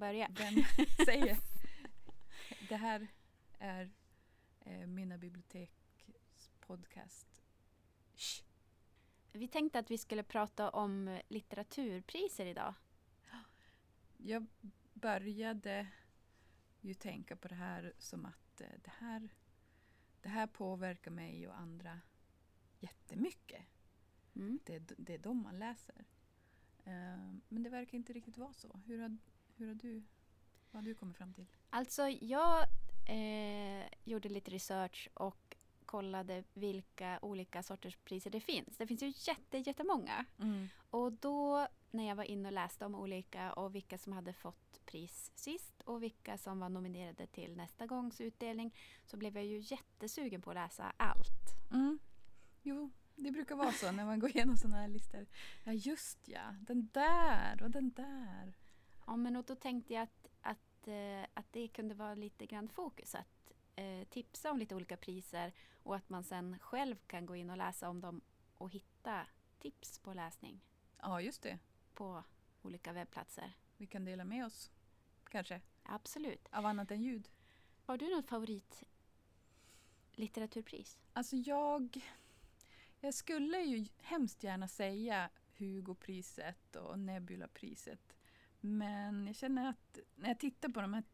börja? Vem säger? Det här är eh, Mina biblioteks podcast. Shh. Vi tänkte att vi skulle prata om litteraturpriser idag. Jag började ju tänka på det här som att eh, det här, det här påverkar mig och andra jättemycket. Mm. Det, är- det är de man läser. Eh, men det verkar inte riktigt vara så. Hur har, hur har du, vad har du kommit fram till? Alltså, jag eh, gjorde lite research och kollade vilka olika sorters priser det finns. Det finns ju jätte, jättemånga. Och då när jag var inne och läste om olika och vilka som hade fått pris sist och vilka som var nominerade till nästa gångs utdelning så blev jag ju jättesugen på att läsa allt. Mm. Jo, det brukar vara så när man går igenom sådana här listor. Ja, just ja. Den där och den där. Ja, men och då tänkte jag att, att, eh, att det kunde vara lite grann fokus. Att eh, tipsa om lite olika priser och att man sen själv kan gå in och läsa om dem och hitta tips på läsning Ja, just det. på olika webbplatser. Vi kan dela med oss. Kanske. Absolut. Av annat än ljud. Har du något favorit litteraturpris? Alltså jag... Jag skulle ju hemskt gärna säga Hugopriset och Nebulapriset. Men jag känner att när jag tittar på de här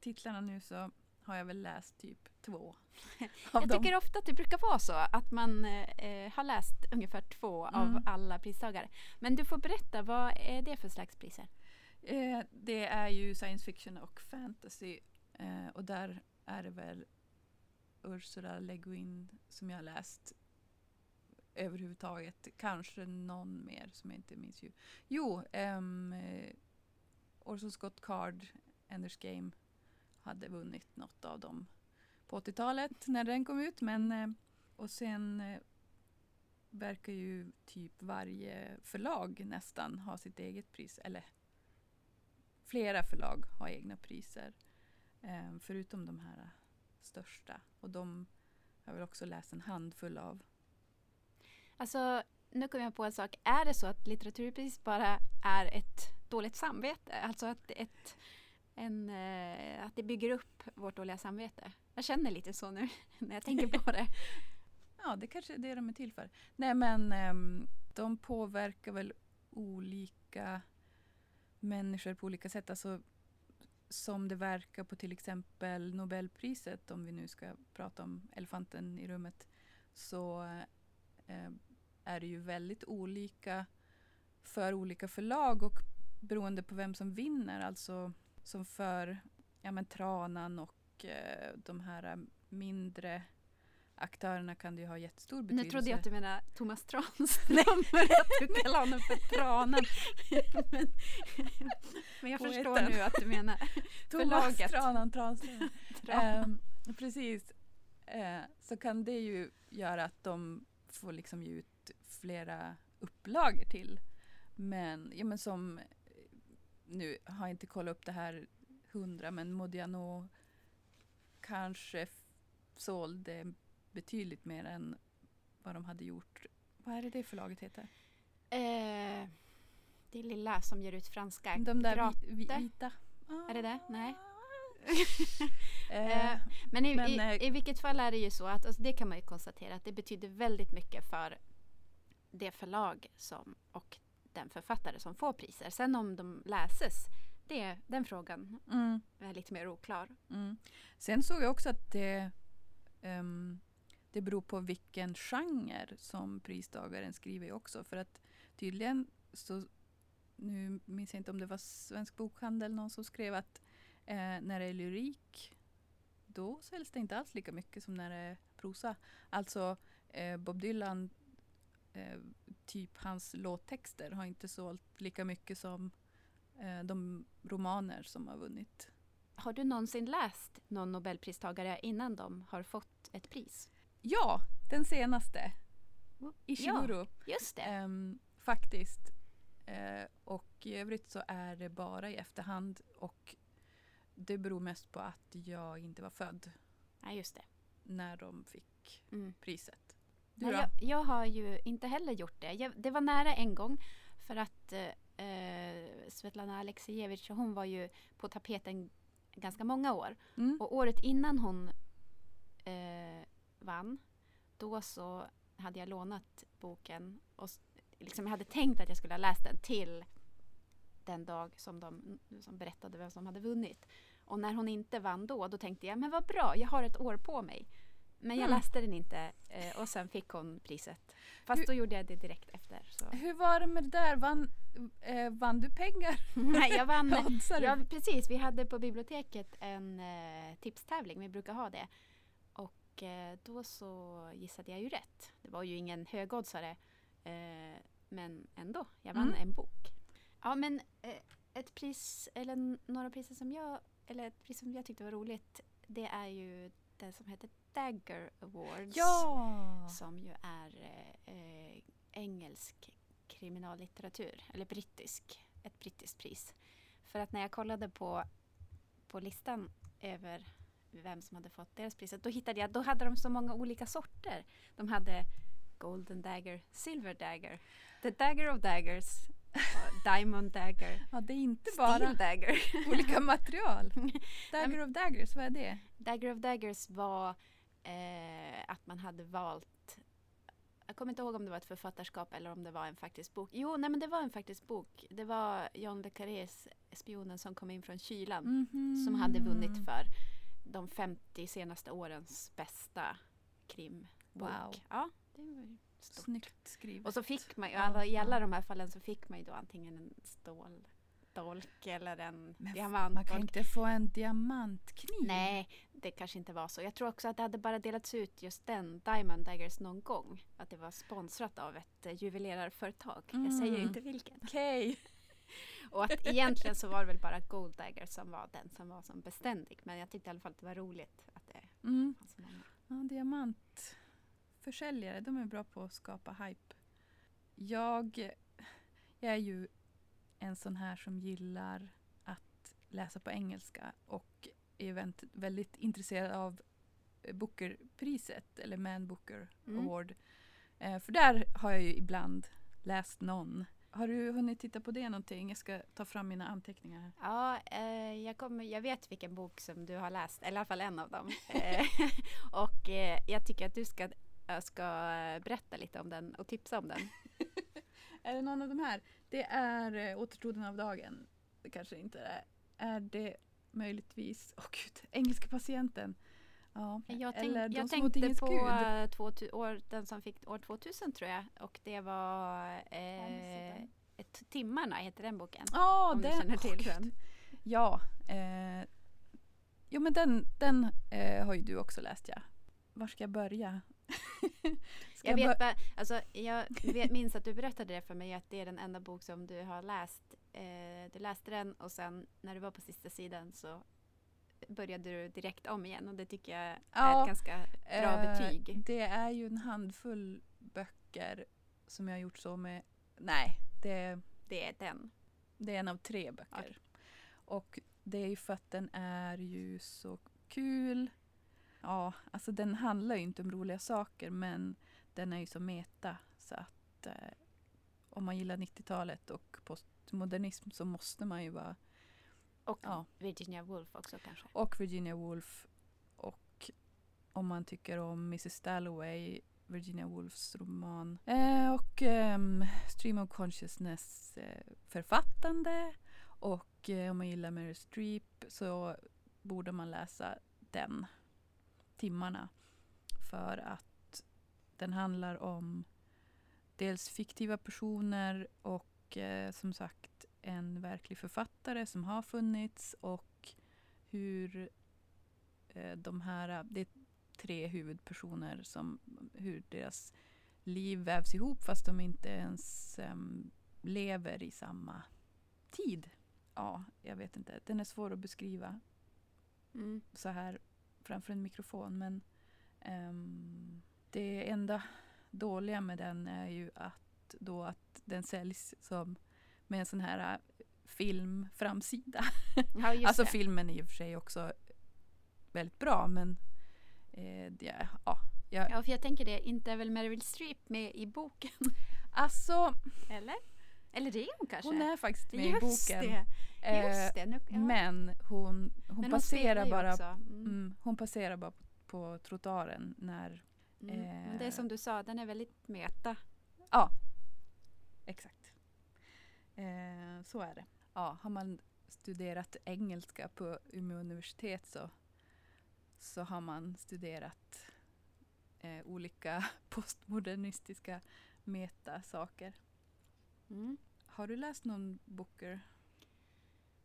titlarna nu så har jag väl läst typ två. av Jag tycker ofta att det brukar vara så att man eh, har läst ungefär två av Mm. alla pristagare. Men du får berätta, vad är det för slags priser? Eh, det är ju science fiction och fantasy. Eh, och där är det väl Ursula Le Guin som jag har läst överhuvudtaget. Kanske någon mer som jag inte minns ju. Jo, um, eh, Orson Scott Card, Enders Game hade vunnit något av dem på 80-talet när den kom ut. Men, eh, och sen eh, verkar ju typ varje förlag nästan ha sitt eget pris. Eller flera förlag har egna priser. Eh, förutom de här största. Och de har jag väl också läst en handfull av. Alltså, nu kom jag på en sak. Är det så att litteraturpris bara är ett dåligt samvete? Alltså att, ett, en, eh, att det bygger upp vårt dåliga samvete? Jag känner lite så nu när jag tänker på det. Ja, det kanske är det de är till för. Nej, men ehm, de påverkar väl olika människor på olika sätt. Alltså, som det verkar på till exempel Nobelpriset, om vi nu ska prata om elefanten i rummet, så eh, är det ju väldigt olika för olika förlag och beroende på vem som vinner. Alltså som för ja, men, Tranan och eh, de här mindre aktörerna kan det ju ha jättestor betydelse. Nu trodde jag att du menade Thomas Tranströmer, att du kallar honom för Tranen. men, men jag förstår Poeten. nu att du menar Thomas förlaget. Tranan Tranströmer. Tranen. Ehm, precis. Eh, så kan det ju göra att de får liksom ge ut flera upplagor till. Men, ja, men som, eh, nu har jag inte kollat upp det här hundra, men Modiano kanske sålde betydligt mer än vad de hade gjort. Vad är det det förlaget heter? Eh, det är lilla som ger ut franska. De där Grate. vi, vi, vita. Är det det? Nej. Eh, Eh, men i, men, i, eh, i vilket fall är det ju så att alltså, det kan man ju konstatera att det betyder väldigt mycket för det förlag som, och den författare som får priser. Sen om de läses, det, den frågan mm. är lite mer oklar. Mm. Sen såg jag också att det, ehm, det beror på vilken genre som pristagaren skriver också. För att tydligen så, nu minns jag inte om det var Svensk Bokhandel någon som skrev att eh, när det är lyrik då säljs det inte alls lika mycket som när det är prosa. Alltså eh, Bob Dylan, eh, typ hans låttexter har inte sålt lika mycket som eh, de romaner som har vunnit Har du någonsin läst någon Nobelpristagare innan de har fått ett pris? Ja, den senaste. Ishiguro. Ja, just det. Ehm, faktiskt. Eh, och i övrigt så är det bara i efterhand och det beror mest på att jag inte var född Ja, just det. när de fick Mm. priset. Du Nej, då? jag, jag har ju inte heller gjort det. Jag, det var nära en gång för att eh, eh, Svetlana Aleksijevitj hon var ju på tapeten ganska många år. Mm. Och året innan hon eh, vann, då så hade jag lånat boken och liksom jag hade tänkt att jag skulle ha läst den till den dag som de som berättade vem som hade vunnit. Och när hon inte vann då, då tänkte jag men vad bra, jag har ett år på mig. Men jag Mm. läste den inte eh, och sen fick hon priset. Fast Hur- då gjorde jag det direkt efter. Så. Hur var det med det där? Vann, eh, vann du pengar? Nej, jag vann. Ja, precis. Vi hade på biblioteket en eh, tipstävling. Vi brukar ha det. Och eh, då så gissade jag ju rätt. Det var ju ingen högoddsare. Eh, men ändå, jag vann Mm. en bok. Ja, men eh, ett pris, eller några priser som jag, eller ett pris som jag tyckte var roligt, det är ju det som heter Dagger Awards. Ja! Som ju är eh, engelsk kriminallitteratur, eller brittisk, ett brittiskt pris. För att när jag kollade på, på listan över vem som hade fått deras priset, då hittade jag, då hade de så många olika sorter. De hade Golden Dagger, Silver Dagger, The Dagger of Daggers, Diamond Dagger, ja, det är inte Steel bara Dagger. olika material. Dagger of Daggers, vad är det? Dagger of Daggers var eh, att man hade valt jag kommer inte ihåg om det var ett författarskap eller om det var en faktisk bok. Jo, nej men det var en faktisk bok. Det var John le Carrés Spionen som kom in från kylan Mhm. som hade vunnit för de 50 senaste årens bästa krimbok. Wow. Ja, det var stort. Snyggt skrivet. Och så fick man ju, alla, i alla de här fallen så fick man ju då antingen en ståldolk eller en Men diamantdolk. Man kan inte få en diamantkniv. Nej, det kanske inte var så. Jag tror också att det hade bara delats ut just den Diamond Daggers någon gång. Att det var sponsrat av ett eh, juvelerarföretag. Jag säger Mm. inte vilken. Okej. Och att egentligen så var det väl bara Gold Dagger som var den som var som beständig. Men jag tyckte i alla fall att det var roligt att det Mm. fanns så många. Ja, diamantförsäljare, de är bra på att skapa hype. Jag, jag är ju en sån här som gillar att läsa på engelska och är väldigt intresserad av Bookerpriset, eller Man Booker Mm. Award. Eh, för där har jag ju ibland läst någon. Har du hunnit titta på det någonting? Jag ska ta fram mina anteckningar här. Ja, eh, jag, kommer, jag vet vilken bok som du har läst. Eller i alla fall en av dem. Eh, och eh, jag tycker att du ska, jag ska eh, berätta lite om den och tipsa om den. Är det någon av de här? Det är eh, Återstoden av dagen. Det kanske inte är. Är det möjligtvis, åh gud, Engelska patienten. Ja. Jag, tänk, Eller De jag som tänkte på gud. eh, 2000, år, den som fick år 2000 tror jag. Och det var eh, ett, Timmarna heter den boken. Ja, om du den. känner åh, till gud. den. Ja. Eh, jo men den, den eh, har ju du också läst ja. Var ska jag börja? Jag, vet bara, alltså, jag vet, minns att du berättade det för mig att det är den enda bok som du har läst. Eh, du läste den och sen när du var på sista sidan så började du direkt om igen och det tycker jag är Ja, ett ganska bra Eh, betyg. Det är ju en handfull böcker som jag har gjort så med. Nej, det Det är den. Det är en av tre böcker. Okej. Och det är ju för att den är ju så kul. Ja, alltså den handlar ju inte om roliga saker men den är ju så meta så att eh, om man gillar 90-talet och postmodernism så måste man ju vara Och Ja. Virginia Woolf också kanske. och Virginia Woolf och om man tycker om Mrs Dalloway Virginia Woolfs roman. Eh, och ehm, Stream of Consciousness eh, författande. Och eh, om man gillar Meryl Streep så borde man läsa den. Timmarna. För att den handlar om dels fiktiva personer och eh, som sagt en verklig författare som har funnits och hur eh, de här, det är tre huvudpersoner som hur deras liv vävs ihop fast de inte ens em, lever i samma tid. Ja, jag vet inte. Den är svår att beskriva Mm. så här framför en mikrofon men ehm, det enda dåliga med den är ju att då att den säljs som med en sån här äh, filmframsida. Ja, Alltså det. filmen är i och för sig också väldigt bra men eh, det, ja, jag, Ja, för jag tänker det, inte är väl Meryl Streep med i boken? alltså Eller? Eller det är hon kanske? Hon är faktiskt med Just i boken. Det. Eh, Just det. Nu, ja. Men hon, hon Men passerar ju bara. Mm. Mm, hon passerar bara på, på trottoaren när... Mm. Men det är eh, som du sa, den är väldigt meta. Ja, exakt. Eh, så är det. Ja, har man studerat engelska på Umeå universitet så, så har man studerat eh, olika postmodernistiska metasaker. Mm. Har du läst någon Booker?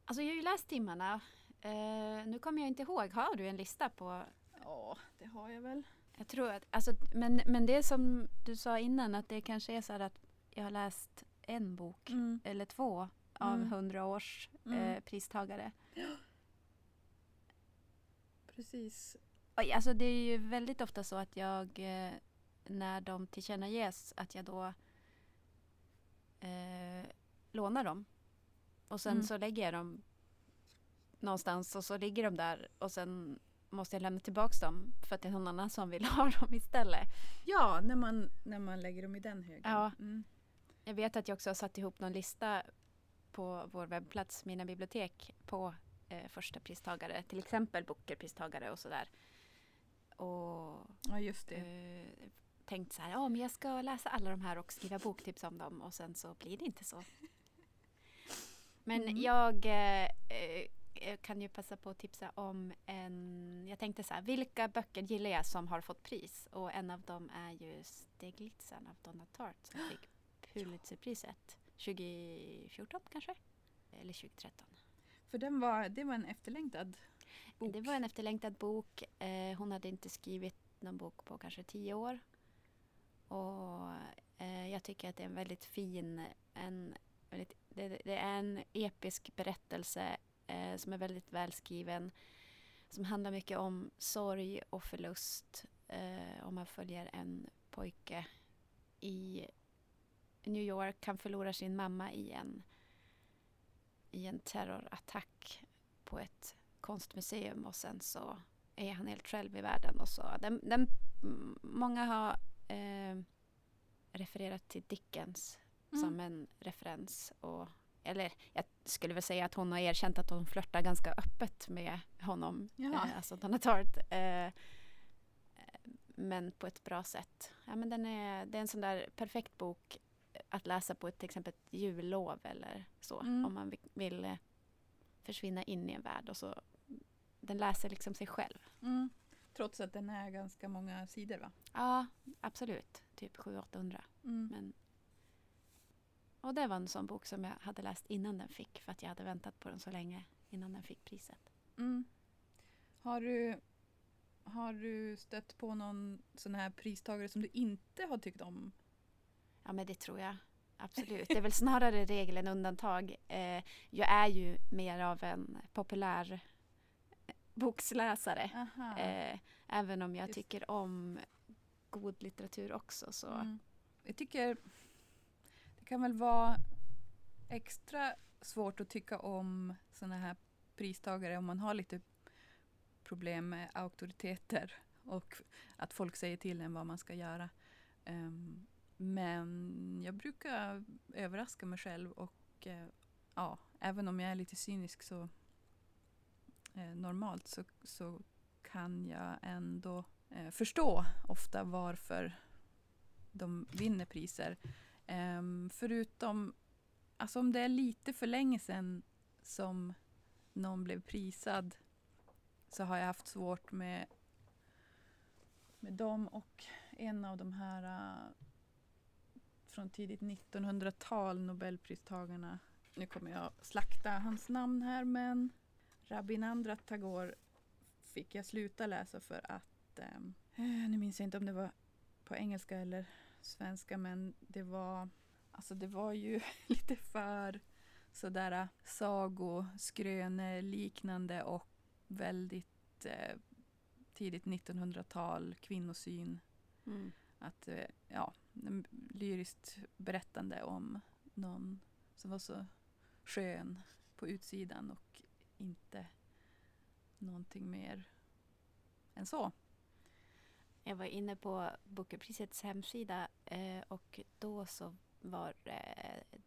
Alltså jag har ju läst timmarna. Eh, nu kommer jag inte ihåg, har du en lista på Ja, det har jag väl. Jag tror att, alltså, men, men det som du sa innan att det kanske är så att jag har läst en bok Mm. eller två av Mm. hundra års Mm. eh, pristagare. Precis. Alltså det är ju väldigt ofta så att jag eh, när de tillkännages att jag då eh, lånar dem. Och sen Mm. så lägger jag dem någonstans och så ligger de där och sen måste jag lämna tillbaks dem för att det är någon annan som vill ha dem istället. Ja, när man, när man lägger dem i den högen. Ja. Mm. Jag vet att jag också har satt ihop någon lista på vår webbplats, Mina bibliotek, på eh, första pristagare, till exempel Bookerpristagare och sådär. Och ja, just det. eh, tänkt så här, ja men jag ska läsa alla de här och skriva boktips om dem och sen så blir det inte så. Men Mm. jag eh, eh, kan ju passa på att tipsa om en, jag tänkte så här, vilka böcker gillar jag som har fått pris? Och en av dem är ju Steglitzen av Donna Tartt som fick Pulitzerpriset 2014 kanske? Eller 2013. För den var, det var en efterlängtad bok. Det var en efterlängtad bok. Eh, hon hade inte skrivit någon bok på kanske tio år. Och eh, jag tycker att det är en väldigt fin, en, väldigt, det, det är en episk berättelse eh, som är väldigt välskriven. Som handlar mycket om sorg och förlust. Om man följer en pojke i New York. Han förlorar sin mamma i en, i en terrorattack på ett konstmuseum och sen så är han helt själv i världen. Och så. Den, den, m- många har eh, refererat till Dickens Mm. som en referens. Och, eller jag skulle väl säga att hon har erkänt att hon flörtar ganska öppet med honom. Jaha. Eh, alltså Donna Tartt. Eh, men på ett bra sätt. Ja, men den är, det är en sån där perfekt bok att läsa på ett, till exempel ett jullov eller så. Mm. Om man vill, eh, försvinna in i en värld. Och så, den läser liksom sig själv. Mm. Trots att den är ganska många sidor va? Ja, absolut. Typ 700-800. Mm. Men... Och det var en sån bok som jag hade läst innan den fick. För att jag hade väntat på den så länge innan den fick priset. Mm. Har, du, har du stött på någon sån här pristagare som du inte har tyckt om? Ja, men det tror jag. Absolut. Det är väl snarare regel än undantag. Eh, jag är ju mer av en populär eh, boksläsare. Eh, även om jag Just. tycker om god litteratur också. Så. Mm. Jag tycker det kan väl vara extra svårt att tycka om såna här pristagare om man har lite problem med auktoriteter och att folk säger till en vad man ska göra. Ehm, men jag brukar överraska mig själv och eh, ja, även om jag är lite cynisk så eh, normalt så, så kan jag ändå eh, förstå ofta varför de vinner priser. Ehm, förutom, alltså om det är lite för länge sedan som någon blev prisad så har jag haft svårt med, med dem och en av de här uh, från tidigt 1900-tal Nobelpristagarna. Nu kommer jag slakta hans namn här men Rabindranath Tagore fick jag sluta läsa för att ehm, eh, nu minns jag inte om det var på engelska eller svenska men det var alltså det var ju lite för sådär sagoskröne liknande och väldigt eh, tidigt 1900-tal kvinnosyn. Mm. Att, eh, ja, lyriskt berättande om någon som var så skön på utsidan och inte någonting mer än så. Jag var inne på Bookerprisets hemsida eh, och då så var eh,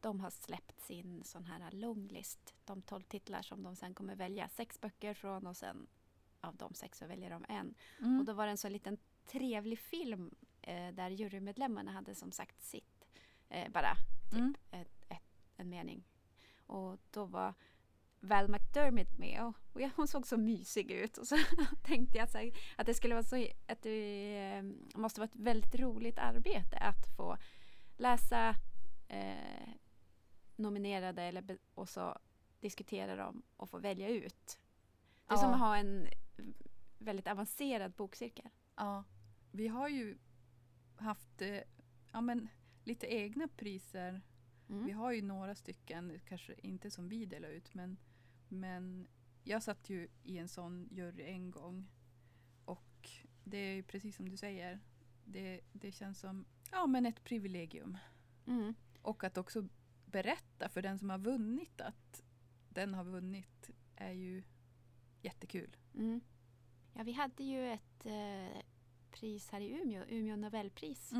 de har släppt sin sån här longlist. De tolv titlar som de sen kommer välja sex böcker från och sen av de sex så väljer de en. Mm. Och då var det en så liten trevlig film eh, där jurymedlemmarna hade som sagt sitt. Eh, bara typ Mm. ett, ett, en mening. Och då var Val McDermott med och, och jag, hon såg så mysig ut. Och så tänkte jag så här, att det skulle vara så att det eh, måste vara ett väldigt roligt arbete att få läsa eh, nominerade eller be, och så diskutera dem och få välja ut. Det är som Ja. att ha en väldigt avancerad bokcirkel. Ja, vi har ju haft eh, ja, men, lite egna priser. Mm. Vi har ju några stycken, kanske inte som vi delar ut, men, men jag satt ju i en sån jury en gång. Och det är ju precis som du säger, det, det känns som ja, men ett privilegium. Mm. Och att också berätta för den som har vunnit att den har vunnit är ju jättekul. Mm. Ja, vi hade ju ett eh, pris här i Umeå, Umeå Nobelpris.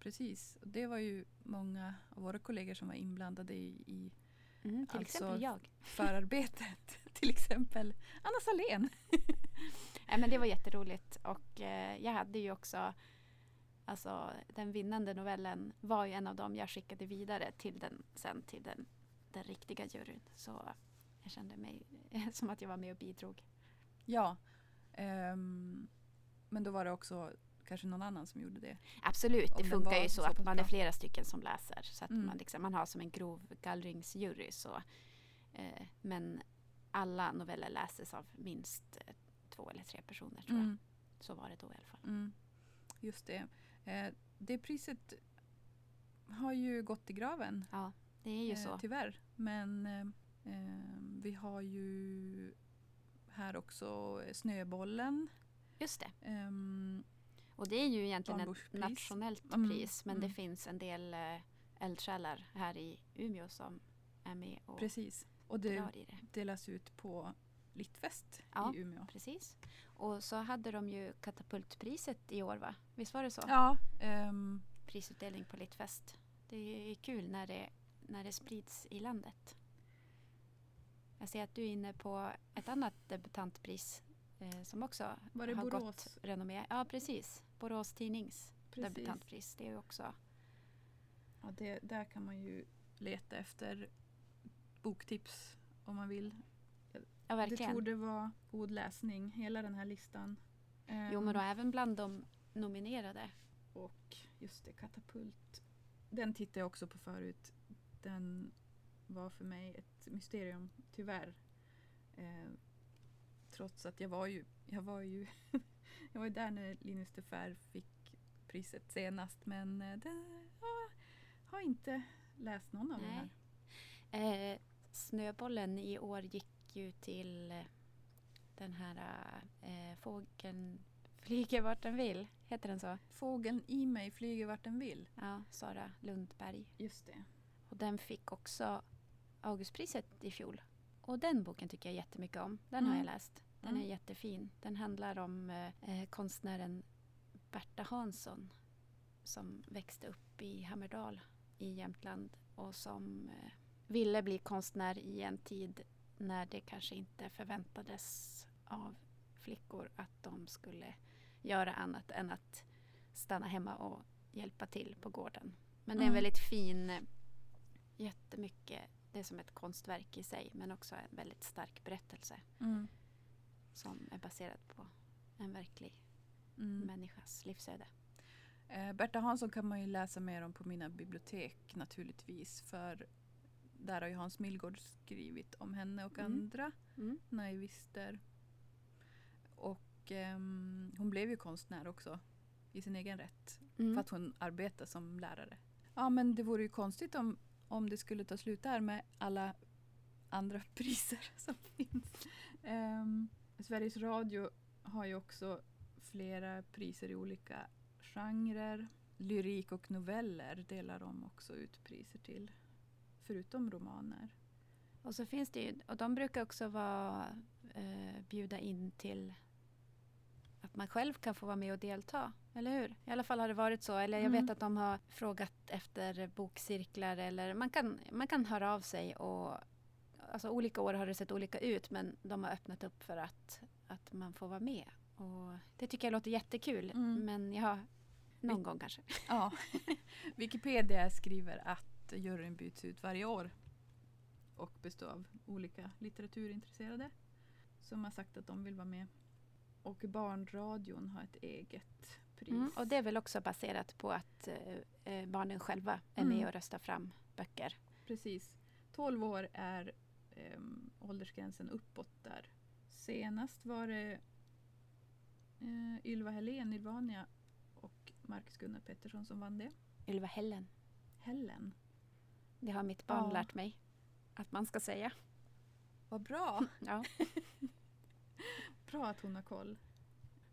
Precis, och det var ju många av våra kollegor som var inblandade i, i Mm, till Alltså- exempel jag. förarbetet. Till exempel Anna Salén. Ja, men det var jätteroligt och eh, jag hade ju också Alltså den vinnande novellen var ju en av dem jag skickade vidare till den sen till den, den riktiga juryn. Så jag kände mig som att jag var med och bidrog. Ja, ehm, men då var det också kanske någon annan som gjorde det. Absolut, Om det funkar ju så så att man är flera stycken som läser. Så att Mm. man, liksom, man har som en grov gallringsjury. Så, eh, men alla noveller läses av minst eh, två eller tre personer tror jag. Mm, Så var det då i alla fall. mm, just det. Eh, det priset har ju gått i graven. Ja, det är ju eh, så. Tyvärr. Men eh, eh, vi har ju här också Snöbollen. Just det. ehm, Och det är ju egentligen ett nationellt Mm, pris. Men det mm. finns en del eh, eldsjälar här i Umeå som är med och precis. Och det drar i det. delas ut på Littfest Ja. i Umeå. Precis. Och så hade de ju Katapultpriset i år va? Visst var det så? Ja, ehm, Prisutdelning på Littfest. Det är kul när det, när det sprids i landet. Jag ser att du är inne på ett annat debutantpris eh, som också Var det har Borås? gått renommé. Ja, precis. Borås Tidnings Precis. debutantpris. Det är också Ja, det, där kan man ju leta efter boktips om man vill. Ja, Det verkligen. torde vara god läsning, hela den här listan. Jo, men då Ehm, även bland de nominerade. Och just det, Katapult. Den tittade jag också på förut. Den var för mig ett mysterium, tyvärr. Trots att jag var ju, jag var ju, jag var ju där när Linus de Fer fick priset senast. Men eh, det, ja, har inte läst någon av de Nej. här. Eh, snöbollen i år gick ju till eh, den här eh, fågeln flyger vart den vill. Heter den så? Fågeln i mig flyger vart den vill. Ja, Sara Lundberg. Just det. Och den fick också Augustpriset i fjol. Och den boken tycker jag jättemycket om. Den har Mm. jag läst. Den Mm. är jättefin. Den handlar om eh, eh, konstnären Berta Hansson som växte upp i Hammerdal i Jämtland och som eh, ville bli konstnär i en tid när det kanske inte förväntades av flickor att de skulle göra annat än att stanna hemma och hjälpa till på gården. Men det är en Mm. väldigt fin, eh, jättemycket, det är som ett konstverk i sig men också en väldigt stark berättelse Mm. som är baserad på en verklig Mm. människas livsöde. Eh, Berta Hansson kan man ju läsa mer om på mina bibliotek naturligtvis. För där har ju Hans Millgård skrivit om henne och Mm. andra Mm. naivister. Och ehm, hon blev ju konstnär också i sin egen rätt. Mm. För att hon arbetar som lärare. Ja men det vore ju konstigt om, om det skulle ta slut där med alla andra priser som finns. Um, Sveriges Radio har ju också flera priser i olika genrer. Lyrik och noveller delar de också ut priser till. Förutom romaner. Och så finns det ju, och de brukar också vara, eh, bjuda in till att man själv kan få vara med och delta. Eller hur? I alla fall har det varit så. Eller jag Mm. vet att de har frågat efter bokcirklar eller man kan, man kan höra av sig och alltså olika år har det sett olika ut men de har öppnat upp för att, att man får vara med. Och det tycker jag låter jättekul Mm. men ja, någon gång kanske. Ja. Wikipedia skriver att juryn byts ut varje år och består av olika litteraturintresserade som har sagt att de vill vara med. Och Barnradion har ett eget pris. Mm. Och det är väl också baserat på att eh, eh, barnen själva är Mm. med och röstar fram böcker. Precis. 12 år är um, åldersgränsen uppåt där. Senast var det eh, Ylva Helén, Nirvania och Marcus Gunnar Pettersson som vann det. Ylva Hällen. Helen. Det har mitt barn Ja. lärt mig att man ska säga. Vad bra! Ja. Bra att hon har koll.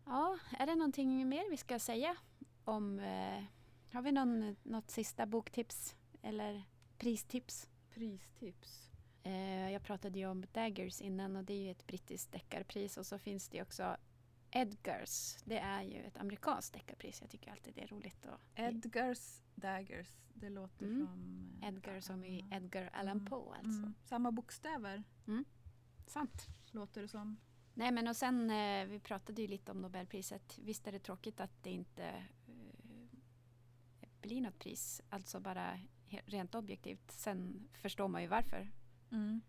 Ja, är det någonting mer vi ska säga om... Eh, har vi någon, något sista boktips eller pristips? Pristips. Eh, jag pratade ju om Daggers innan och det är ju ett brittiskt deckarpris och så finns det ju också Edgars. Det är ju ett amerikanskt deckarpris. Jag tycker alltid det är roligt. Och Edgars Daggers. Det låter Mm. som... eh, Edgar som i. Edgar Allan Mm. Poe alltså. Mm. Samma bokstäver Sant. låter det som. Nej men och sen, eh, vi pratade ju lite om Nobelpriset. Visst är det tråkigt att det inte eh, blir något pris, alltså bara rent objektivt. Sen förstår man ju varför. Mm.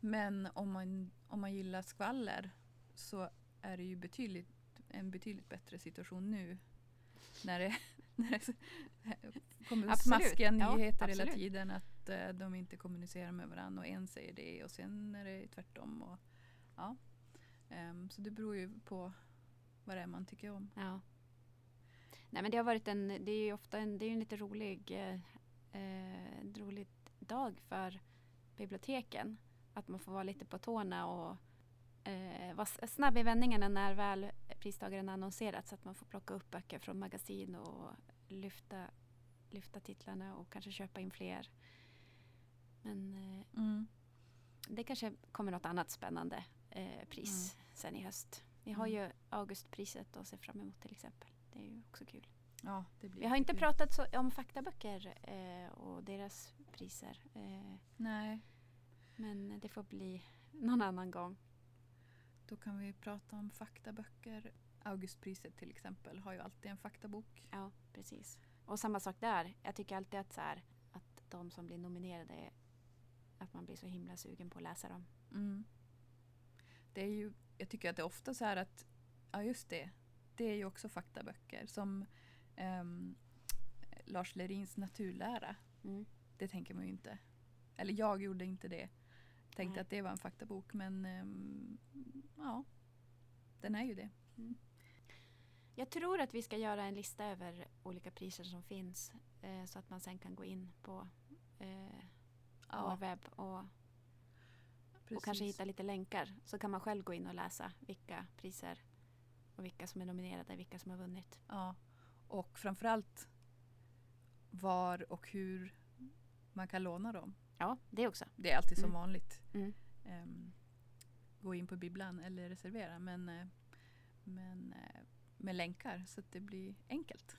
Men om man, om man gillar skvaller så är det ju betydligt, en betydligt bättre situation nu. När det, när det kommer Absolut. smaskiga Ja, nyheter hela absolut. tiden att eh, de inte kommunicerar med varandra och en säger det och sen är det tvärtom. Och, ja. Ehm, så det beror ju på vad det är man tycker om. Ja. Nej men det har varit en, det är ju ofta en, det är en lite rolig, eh, eh, rolig dag för biblioteken. Att man får vara lite på tårna och eh, vara snabb i vändningarna när väl pristagaren annonserats. Så att man får plocka upp böcker från magasin och lyfta, lyfta titlarna och kanske köpa in fler. Men eh, det kanske kommer något annat spännande eh, pris sen i höst. Vi har Mm. ju Augustpriset att se fram emot till exempel. Det är ju också kul. Ja, det blir Vi har inte kul. pratat så, om faktaböcker eh, och deras priser. Eh, Nej, men det får bli någon annan gång. då kan vi prata om faktaböcker. Augustpriset till exempel har ju alltid en faktabok. Ja, precis. Och samma sak där. Jag tycker alltid att, så här, att de som blir nominerade, att man blir så himla sugen på att läsa dem. Mm. Det är ju, jag tycker att det är ofta så här att, ja just det, det är ju också faktaböcker som ehm, Lars Lerins naturlära. Mm. Det tänker man ju inte. Eller jag gjorde inte det. Tänkte Nej. att det var en faktabok men ehm, ja, den är ju det. Jag tror att vi ska göra en lista över olika priser som finns eh, så att man sen kan gå in på eh, vår webb och, och kanske hitta lite länkar. Så kan man själv gå in och läsa vilka priser och vilka som är nominerade, vilka som har vunnit. Ja, och framförallt var och hur man kan låna dem. Ja, det också. Det är alltid som Mm. vanligt. Mm. Ehm, gå in på bibblan eller reservera. Men, eh, men eh, med länkar så att det blir enkelt.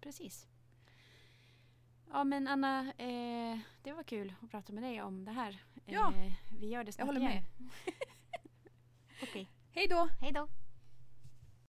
Precis. Ja men Anna, eh, det var kul att prata med dig om det här. Ja, eh, vi gör det snart håller igen. med. Okej, Hej då! hej då!